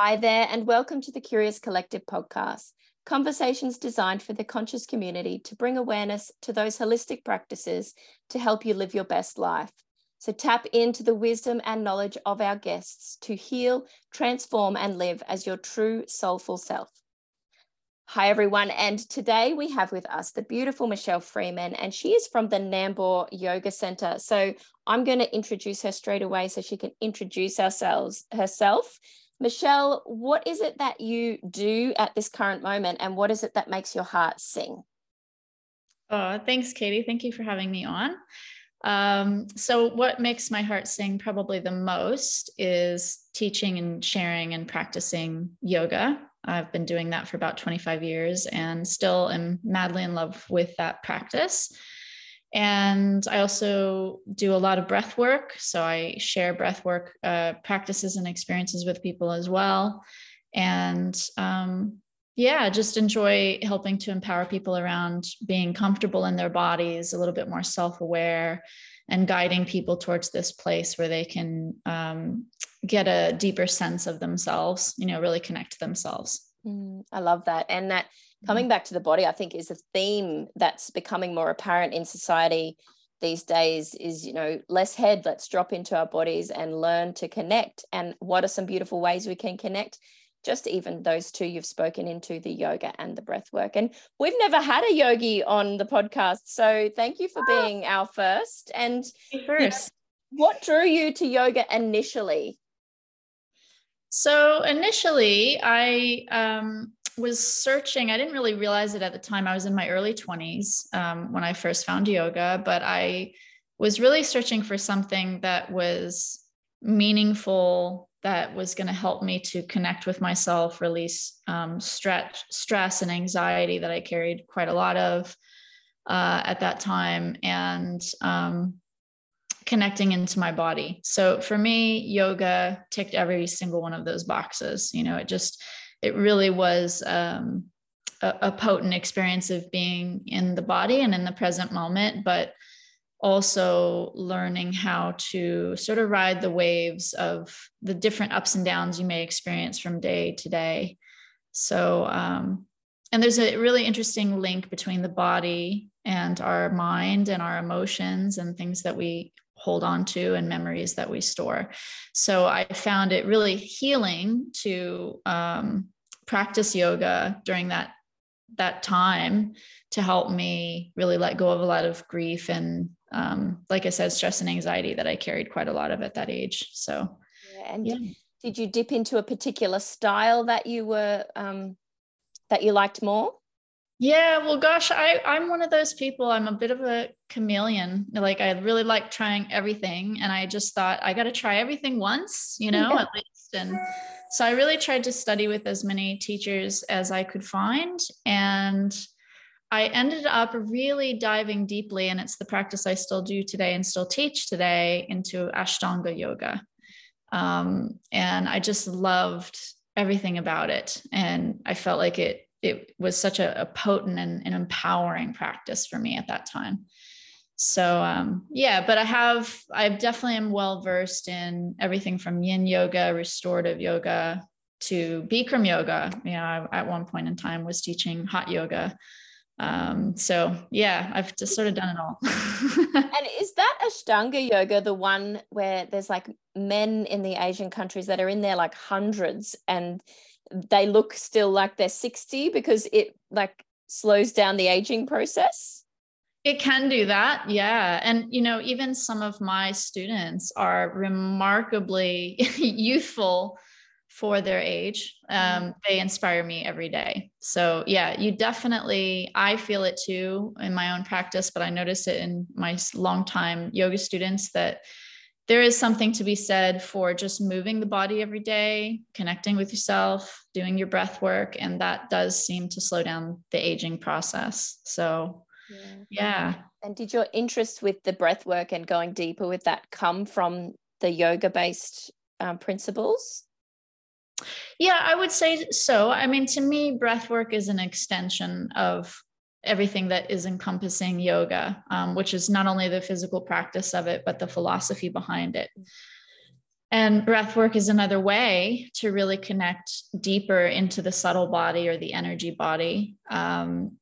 Hi there, and welcome to the Curious Collective podcast. Conversations designed for the conscious community to bring awareness to those holistic practices to help you live your best life. So tap into the wisdom and knowledge of our guests to heal, transform, and live as your true soulful self. Hi, everyone. And today we have with us the beautiful Michelle Freeman, and she is from the Nambour Yoga Center. So I'm going to introduce her straight away so she can introduce ourselves herself Michelle, what is it that you do at this current moment and what is it that makes your heart sing? Oh, thanks, Katie. Thank you for having me on. Um, so, what makes my heart sing probably the most is teaching and sharing and practicing yoga. I've been doing that for about 25 years and still am madly in love with that practice. And I also do a lot of breath work. So I share breath work uh, practices and experiences with people as well. And um, yeah, just enjoy helping to empower people around being comfortable in their bodies, a little bit more self aware, and guiding people towards this place where they can um, get a deeper sense of themselves, you know, really connect to themselves. Mm, I love that. And that coming back to the body i think is a theme that's becoming more apparent in society these days is you know less head let's drop into our bodies and learn to connect. And what are some beautiful ways we can connect? Just even those two you've spoken into the yoga and the breath work. And we've never had a yogi on the podcast. So thank you for ah. being our first. And first. what drew you to yoga initially? So initially i um was searching. I didn't really realize it at the time. I was in my early 20s um, when I first found yoga, but I was really searching for something that was meaningful, that was going to help me to connect with myself, release um, stretch, stress and anxiety that I carried quite a lot of uh, at that time, and um, connecting into my body. So for me, yoga ticked every single one of those boxes. You know, it just it really was um, a, a potent experience of being in the body and in the present moment, but also learning how to sort of ride the waves of the different ups and downs you may experience from day to day. So, um, and there's a really interesting link between the body and our mind and our emotions and things that we hold on to and memories that we store. So I found it really healing to um, practice yoga during that that time to help me really let go of a lot of grief and um, like I said, stress and anxiety that I carried quite a lot of at that age. So, yeah, and yeah. did you dip into a particular style that you were um, that you liked more? Yeah, well, gosh, I, I'm one of those people. I'm a bit of a chameleon. Like, I really like trying everything. And I just thought, I got to try everything once, you know, yeah. at least. And so I really tried to study with as many teachers as I could find. And I ended up really diving deeply, and it's the practice I still do today and still teach today into Ashtanga yoga. Um, and I just loved everything about it. And I felt like it it was such a, a potent and, and, empowering practice for me at that time. So um, yeah, but I have I definitely am well versed in everything from Yin yoga, restorative yoga to Bikram yoga. You know, I, at one point in time was teaching hot yoga. Um, so yeah, I've just sort of done it all. and is that Ashtanga yoga the one where there's like men in the Asian countries that are in there like hundreds and they look still like they're 60 because it like slows down the aging process? It can do that yeah. And you know even some of my students are remarkably youthful for their age. Mm-hmm. um, they inspire me every day. So yeah you definitely i feel it too in my own practice but i notice it in my long time yoga students that there is something to be said for just moving the body every day, connecting with yourself, doing your breath work. And that does seem to slow down the aging process. So, yeah. yeah. And did your interest with the breath work and going deeper with that come from the yoga based um, principles? Yeah, I would say so. I mean, to me, breath work is an extension of everything that is encompassing yoga, um, which is not only the physical practice of it, but the philosophy behind it. and breath work is another way to really connect deeper into the subtle body or the energy body um,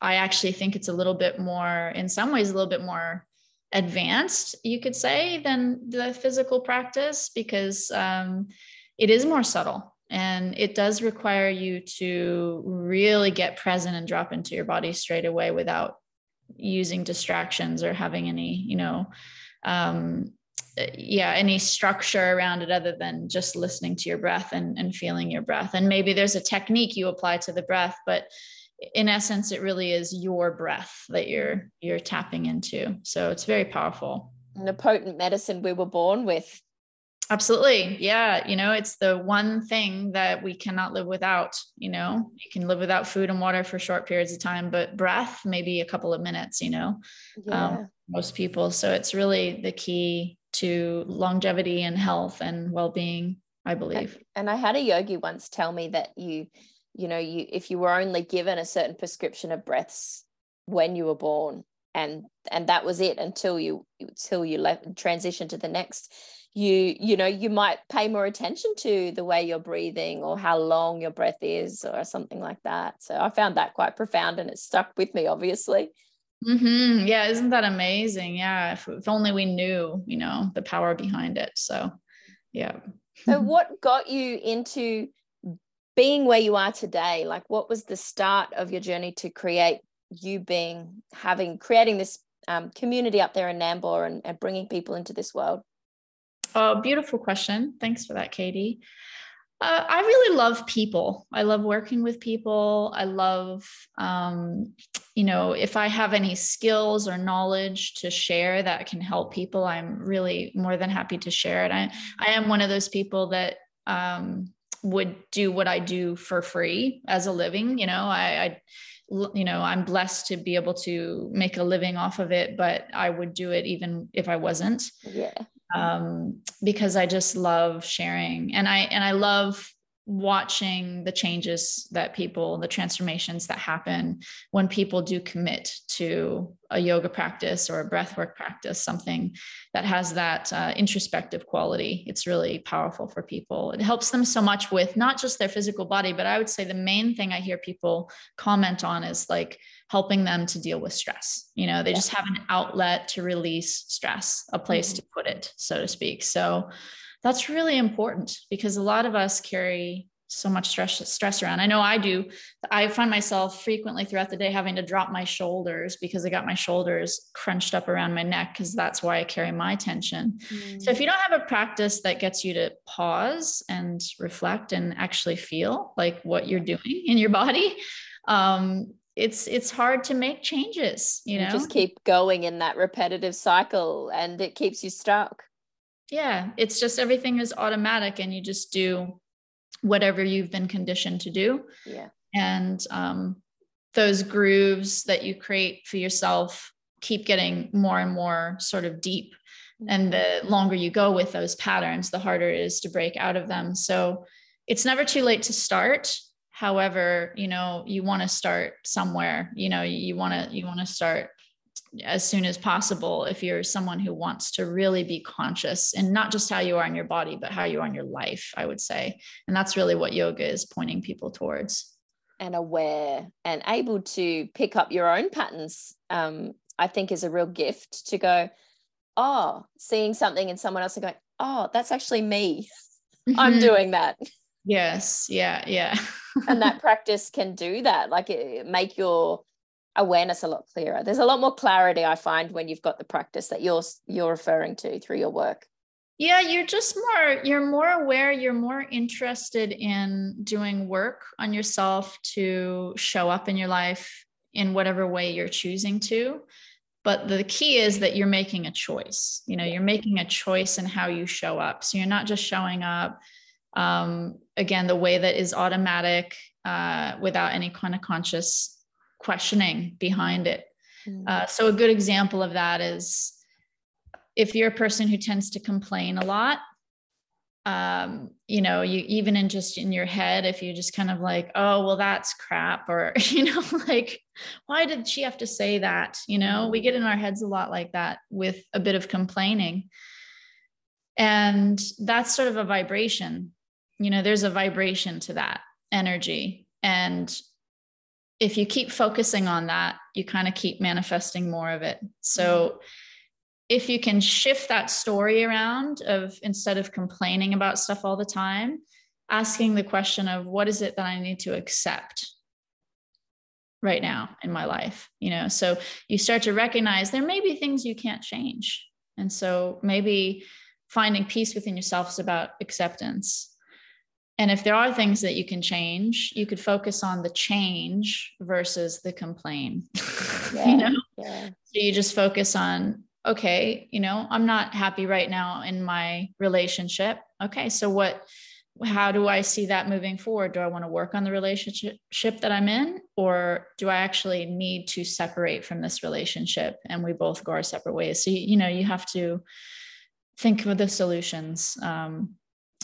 i actually think it's a little bit more in some ways a little bit more advanced you could say than the physical practice because um, it is more subtle and it does require you to really get present and drop into your body straight away without using distractions or having any you know um, yeah any structure around it other than just listening to your breath and, and feeling your breath. And maybe there's a technique you apply to the breath but in essence it really is your breath that you're you're tapping into. So it's very powerful. And a potent medicine we were born with absolutely. Yeah you know it's the one thing that we cannot live without you know? You can live without food and water for short periods of time but breath maybe a couple of minutes you know yeah. um, most people. So it's really the key to longevity and health and well-being i believe. and, and i had a yogi once tell me that you you know you if you were only given a certain prescription of breaths when you were born and and that was it until you until you left transition to the next you you know you might pay more attention to the way you're breathing or how long your breath is or something like that. So i found that quite profound and it stuck with me obviously. Mm-hmm. yeah isn't that amazing? Yeah if, if only we knew you know the power behind it. So yeah. So what got you into being where you are today? Like what was the start of your journey to create you being having creating this um, community up there in Nambour and, and bringing people into this world Oh, beautiful question. Thanks for that, Katie. Uh, I really love people. I love working with people. I love, um, you know, if I have any skills or knowledge to share that can help people, I'm really more than happy to share it. I, I am one of those people that um, would do what I do for free as a living. You know, I, I you know i'm blessed to be able to make a living off of it but i would do it even if i wasn't yeah um, because I just love sharing. And I and I love watching the changes that people the transformations that happen when people do commit to a yoga practice or a breathwork practice something that has that uh, introspective quality it's really powerful for people it helps them so much with not just their physical body but i would say the main thing i hear people comment on is like helping them to deal with stress. You know, they yeah. just have an outlet to release stress, a place mm-hmm. to put it, so to speak. So that's really important because a lot of us carry so much stress stress around. I know I do. I find myself frequently throughout the day having to drop my shoulders because I got my shoulders crunched up around my neck because that's why I carry my tension. Mm. So if you don't have a practice that gets you to pause and reflect and actually feel like what you're doing in your body, um, it's it's hard to make changes you know you just keep going in that repetitive cycle and it keeps you stuck yeah it's just everything is automatic and you just do whatever you've been conditioned to do. Yeah. And um, those grooves that you create for yourself keep getting more and more sort of deep. And the mm-hmm. longer you go with those patterns the harder it is to break out of them. So it's never too late to start. However you know you want to start somewhere. You know you want to you want to start as soon as possible if you're someone who wants to really be conscious and not just how you are in your body but how you are in your life i would say and that's really what yoga is pointing people towards and aware and able to pick up your own patterns um, i think is a real gift to go oh seeing something in someone else and going oh that's actually me mm-hmm. i'm doing that Yes. Yeah. Yeah. and that practice can do that. Like it, make your awareness a lot clearer. There's a lot more clarity I find when you've got the practice that you're you're referring to through your work. Yeah, you're just more you're more aware, you're more interested in doing work on yourself to show up in your life in whatever way you're choosing to. But the key is that you're making a choice. You know, you're making a choice in how you show up. So you're not just showing up um, again the way that is automatic uh, without any kind of conscious questioning behind it mm. uh, so a good example of that is if you're a person who tends to complain a lot um, you know you even in just in your head if you just kind of like oh well that's crap or you know like why did she have to say that you know we get in our heads a lot like that with a bit of complaining And that's sort of a vibration. You know, there's a vibration to that energy. And if you keep focusing on that, you kind of keep manifesting more of it. So mm-hmm. if you can shift that story around of instead of complaining about stuff all the time, asking the question of what is it that I need to accept right now in my life you know so you start to recognize there may be things you can't change and so maybe finding peace within yourself is about acceptance and if there are things that you can change you could focus on the change versus the complain yeah, you know yeah. so you just focus on okay you know i'm not happy right now in my relationship okay so what how do I see that moving forward? Do I want to work on the relationship that I'm in, or do I actually need to separate from this relationship and we both go our separate ways? So, you know, you have to think of the solutions. Um,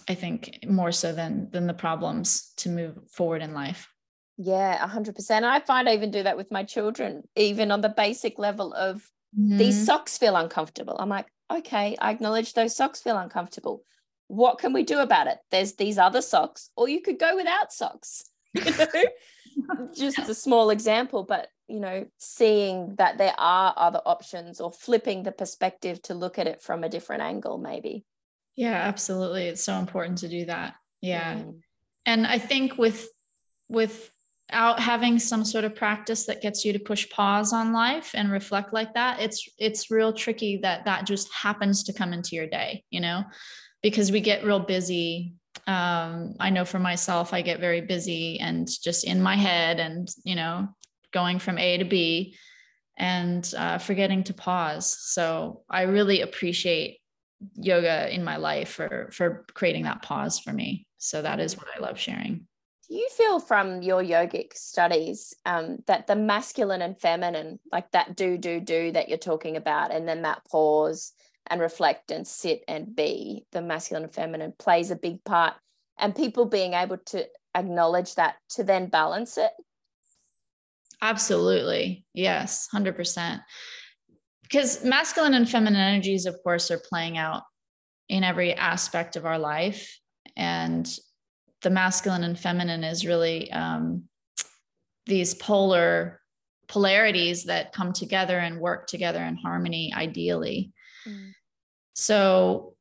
I think more so than than the problems to move forward in life. Yeah, hundred percent. I find I even do that with my children, even on the basic level of mm-hmm. these socks feel uncomfortable. I'm like, okay, I acknowledge those socks feel uncomfortable what can we do about it? There's these other socks, or you could go without socks. Just a small example, but you know, seeing that there are other options or flipping the perspective to look at it from a different angle, maybe. Yeah, absolutely. It's so important to do that. Yeah. Mm. And I think with without having some sort of practice that gets you to push pause on life and reflect like that, it's it's real tricky that that just happens to come into your day, you know because we get real busy um, i know for myself i get very busy and just in my head and you know going from a to b and uh, forgetting to pause so i really appreciate yoga in my life for for creating that pause for me. So that is what i love sharing. Do you feel from your yogic studies um, that the masculine and feminine like that do do do that you're talking about and then that pause and reflect and sit and be the masculine and feminine plays a big part and people being able to acknowledge that to then balance it? Absolutely. Yes 100% because masculine and feminine energies of course are playing out in every aspect of our life and the masculine and feminine is really um, these polar polarities that come together and work together in harmony ideally Mm. So,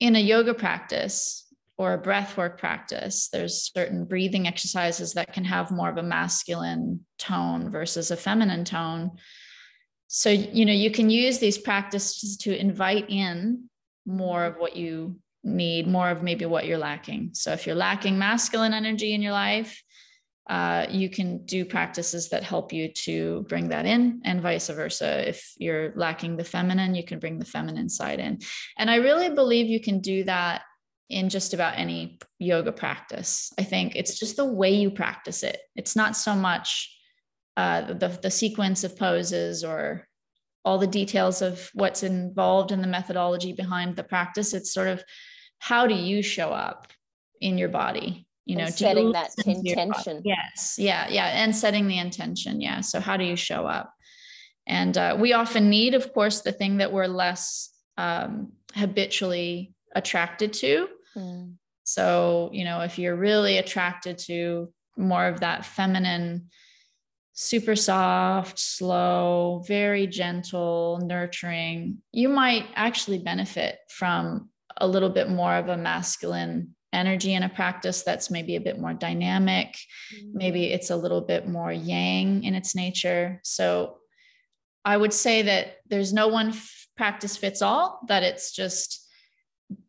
in a yoga practice or a breathwork practice, there's certain breathing exercises that can have more of a masculine tone versus a feminine tone. So, you know, you can use these practices to invite in more of what you need, more of maybe what you're lacking. So, if you're lacking masculine energy in your life, uh, you can do practices that help you to bring that in and vice versa. If you're lacking the feminine you can bring the feminine side in. And i really believe you can do that in just about any yoga practice. I think it's just the way you practice it. It's not so much uh, the, the sequence of poses or all the details of what's involved in the methodology behind the practice it's sort of how do you show up in your body you know setting that intention. Yes yeah yeah and setting the intention yeah. So how do you show up? And uh, we often need of course the thing that we're less um, habitually attracted to. Mm. so you know if you're really attracted to more of that feminine super soft slow very gentle nurturing you might actually benefit from a little bit more of a masculine energy in a practice that's maybe a bit more dynamic. Mm-hmm. Maybe it's a little bit more yang in its nature. So I would say that there's no one f- practice fits all, that it's just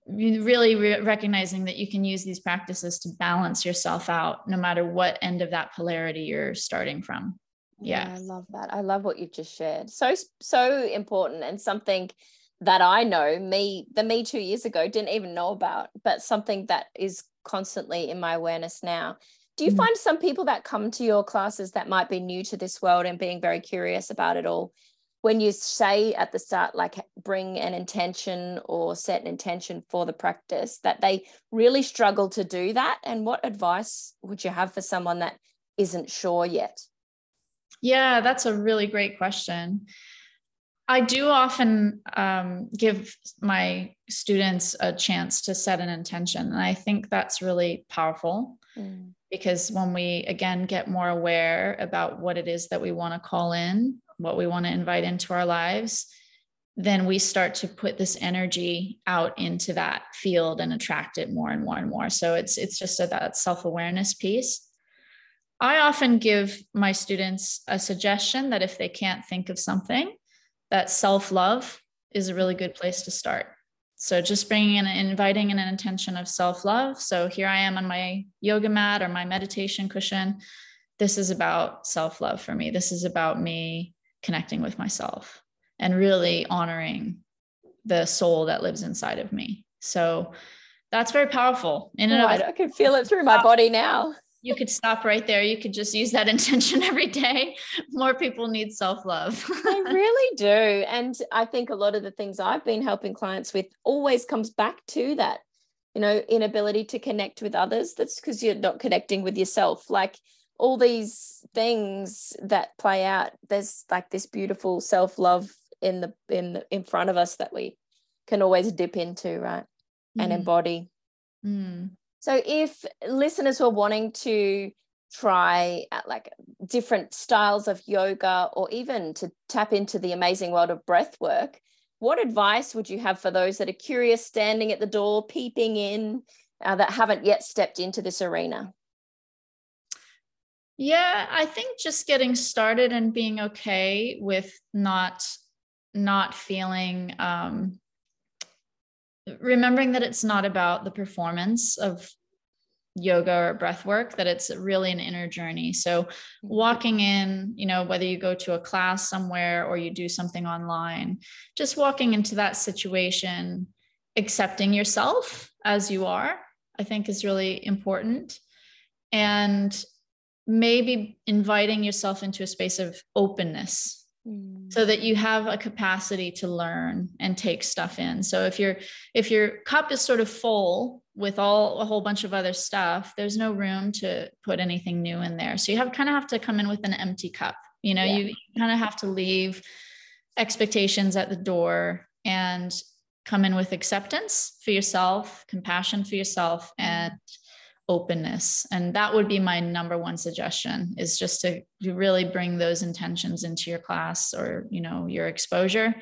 really re- recognizing that you can use these practices to balance yourself out no matter what end of that polarity you're starting from. Yeah. yeah I love that. I love what you've just shared. So, so important and something that I know, me, the me two years ago didn't even know about, but something that is constantly in my awareness now. Do you mm. find some people that come to your classes that might be new to this world and being very curious about it all? When you say at the start, like bring an intention or set an intention for the practice, that they really struggle to do that? And what advice would you have for someone that isn't sure yet? Yeah, that's a really great question. I do often um, give my students a chance to set an intention. And I think that's really powerful mm. because when we, again, get more aware about what it is that we want to call in, what we want to invite into our lives, then we start to put this energy out into that field and attract it more and more and more. So it's it's just a, that self-awareness piece. I often give my students a suggestion that if they can't think of something, that self-love is a really good place to start. So just bringing in an inviting in an intention of self-love. So here I am on my yoga mat or my meditation cushion. This is about self-love for me. This is about me connecting with myself and really honoring the soul that lives inside of me. So that's very powerful. In oh, I can feel it through my body now. You could stop right there. You could just use that intention every day. More people need self love. I really do. And I think a lot of the things I've been helping clients with always comes back to that, you know, inability to connect with others. That's because you're not connecting with yourself. Like all these things that play out, there's like this beautiful self love in the in the, in front of us that we can always dip into right mm. and embody mm. so if listeners were wanting to try uh, like different styles of yoga or even to tap into the amazing world of breath work what advice would you have for those that are curious standing at the door peeping in uh, that haven't yet stepped into this arena yeah, I think just getting started and being okay with not not feeling um, remembering that it's not about the performance of yoga or breath work that it's really an inner journey. So walking in you know whether you go to a class somewhere or you do something online just walking into that situation accepting yourself as you are i think is really important. And maybe inviting yourself into a space of openness so mm. that you have a capacity to learn and take stuff in. So if your if your cup is sort of full with all a whole bunch of other stuff there's no room to put anything new in there. So you have kind of have to come in with an empty cup you know yeah. you kind of have to leave expectations at the door and come in with acceptance for yourself compassion for yourself and openness. And that would be my number one suggestion is just to, to really bring those intentions into your class or you know your exposure.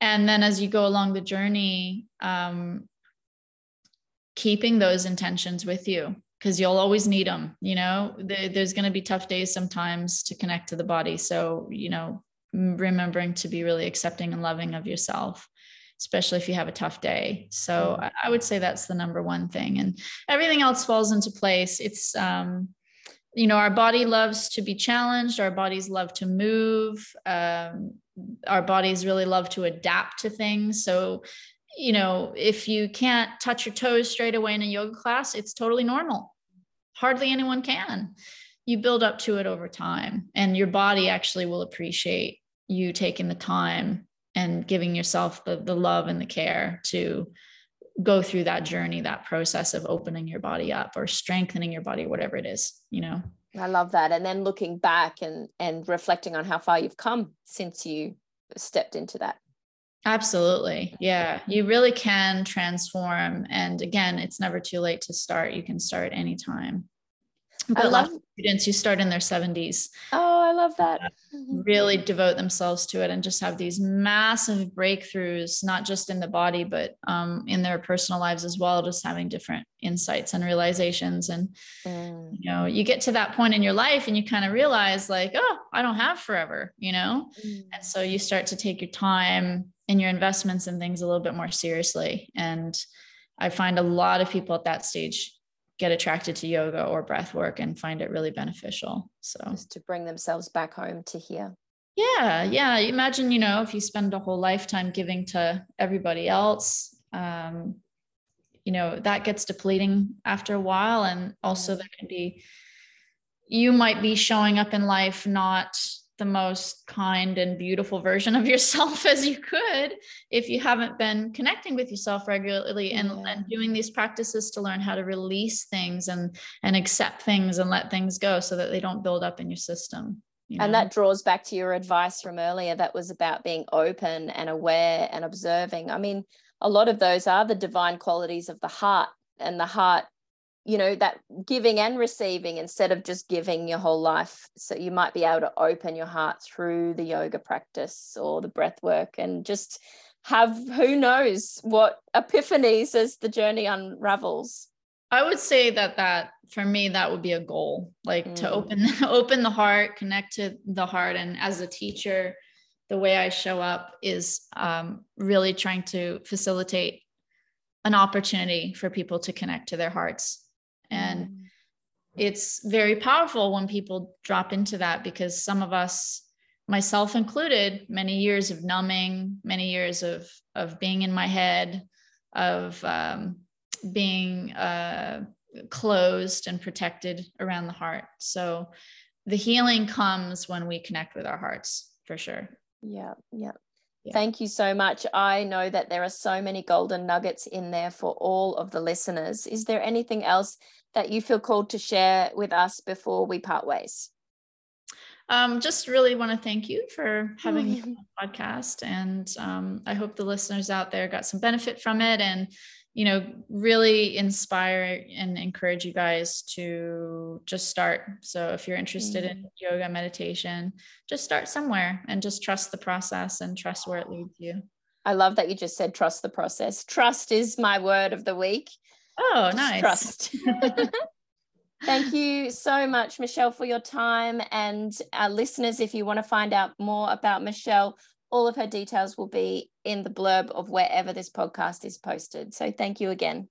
And then as you go along the journey um, keeping those intentions with you because you'll always need them you know? The, there's going to be tough days sometimes to connect to the body. So you know remembering to be really accepting and loving of yourself especially if you have a tough day. So mm. I, would say that's the number one thing. And everything else falls into place. It's, um, you know, our body loves to be challenged, our bodies love to move, um, our bodies really love to adapt to things. So, you know, if you can't touch your toes straight away in a yoga class, it's totally normal. Hardly anyone can. You build up to it over time, and your body actually will appreciate you taking the time and giving yourself the, the love and the care to go through that journey that process of opening your body up or strengthening your body whatever it is you know? I love that. And then looking back and and reflecting on how far you've come since you stepped into that. Absolutely. Yeah. You really can transform. And again it's never too late to start. You can start anytime but I love students who start in their 70s. Oh, I love that. Mm-hmm. really devote themselves to it and just have these massive breakthroughs, not just in the body, but um, in their personal lives as well, just having different insights and realizations. And, mm. you know, you get to that point in your life and you kind of realize, like, oh, I don't have forever, you know? Mm. And so you start to take your time and your investments and things a little bit more seriously. And I find a lot of people at that stage get attracted to yoga or breath work and find it really beneficial. So just to bring themselves back home to here. Yeah, yeah. Imagine, you know, if you spend a whole lifetime giving to everybody else, um, you know, that gets depleting after a while. And also there can be you might be showing up in life not the most kind and beautiful version of yourself as you could if you haven't been connecting with yourself regularly and, yeah. and doing these practices to learn how to release things and and accept things and let things go so that they don't build up in your system You know? And that draws back to your advice from earlier that was about being open and aware and observing. I mean, a lot of those are the divine qualities of the heart, and the heart, you know, that giving and receiving instead of just giving your whole life. So you might be able to open your heart through the yoga practice or the breath work and just have who knows what epiphanies as the journey unravels. I would say that that for me that would be a goal, like mm. to open open the heart, connect to the heart, and as a teacher, the way I show up is um, really trying to facilitate an opportunity for people to connect to their hearts, and mm. it's very powerful when people drop into that because some of us myself included many years of numbing many years of of being in my head of um, being uh, closed and protected around the heart. So the healing comes when we connect with our hearts for sure. Yeah, yeah. Yeah. Thank you so much. I know that there are so many golden nuggets in there for all of the listeners. Is there anything else that you feel called to share with us before we part ways? Um, just really want to thank you for having me on the podcast. And um, I hope the listeners out there got some benefit from it and you know, really inspire and encourage you guys to just start. So if you're interested in yoga meditation, just start somewhere and just trust the process and trust where it leads you. I love that you just said trust the process. Trust is my word of the week. Oh, nice. Trust. Thank you so much, Michelle, for your time. And our listeners, if you want to find out more about Michelle, all of her details will be in the blurb of wherever this podcast is posted. So thank you again.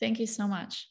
Thank you so much.